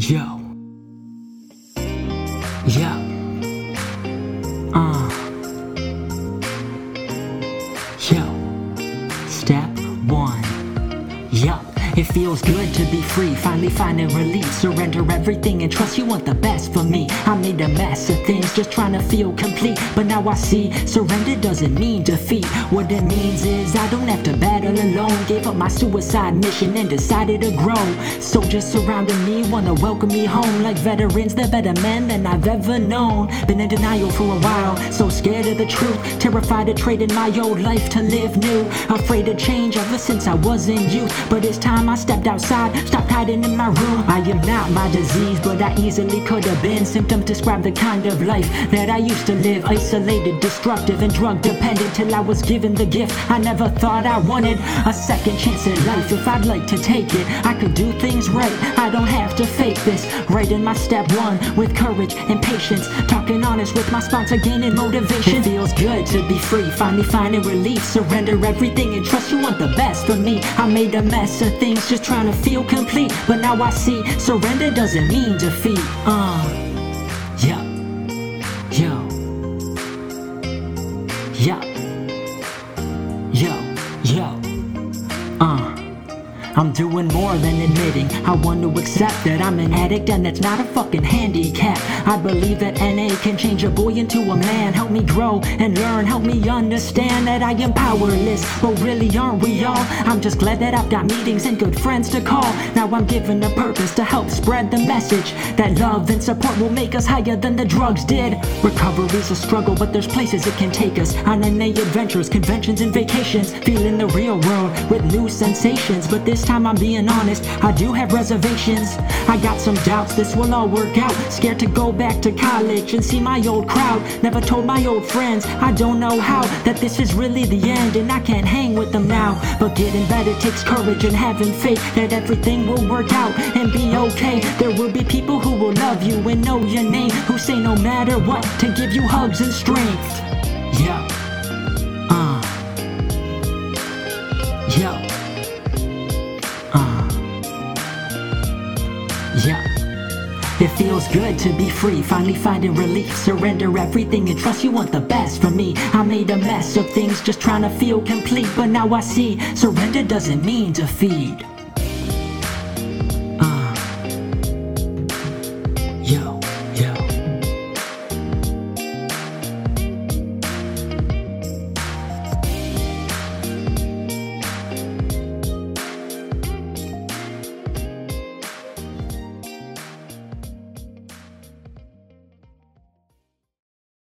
Yo. Yo. It feels good to be free, finally finding relief. Surrender everything and trust you want the best for me. I made a mess of things, just trying to feel complete. But now I see surrender doesn't mean defeat. What it means is I don't have to battle alone. Gave up my suicide mission and decided to grow. Soldiers surrounding me wanna welcome me home. Like veterans, they're better men than I've ever known. Been in denial for a while, so scared of the truth. Terrified of trading my old life to live new. Afraid of change ever since I was in youth. But it's time I stepped outside, stopped hiding in my room. I am not my disease, but I easily could have been. Symptoms describe the kind of life that I used to live. Isolated, destructive, and drug dependent till I was given the gift. I never thought I wanted a second chance at life. If I'd like to take it, I could do things right. I don't have to fake this. Right in my step one, with courage and patience. Talking honest with my sponsor, gaining motivation. It feels good to be free, finally finding relief. Surrender everything and trust you want the best for me. I made a mess of things just trying to feel complete. But now I see surrender doesn't mean defeat. Uh, yeah, yo, yeah, yo, yo. I'm doing more than admitting. I want to accept that I'm an addict and that's not a fucking handicap. I believe that NA can change a boy into a man. Help me grow and learn. Help me understand that I am powerless. But really, aren't we all? I'm just glad that I've got meetings and good friends to call. Now I'm given a purpose to help spread the message that love and support will make us higher than the drugs did. Recovery's a struggle, but there's places it can take us. On NA adventures, conventions, and vacations. Feeling the real world with new sensations. But this time I'm being honest, I do have reservations. I got some doubts this will all work out. Scared to go back to college and see my old crowd. Never told my old friends, I don't know how, that this is really the end and I can't hang with them now. But getting better takes courage and having faith that everything will work out and be okay. There will be people who will love you and know your name, who say no matter what to give you hugs and strength. Yeah. Yeah. It feels good to be free, finally finding relief. Surrender everything and trust you want the best for me. I made a mess of things just trying to feel complete, but now I see surrender doesn't mean defeat.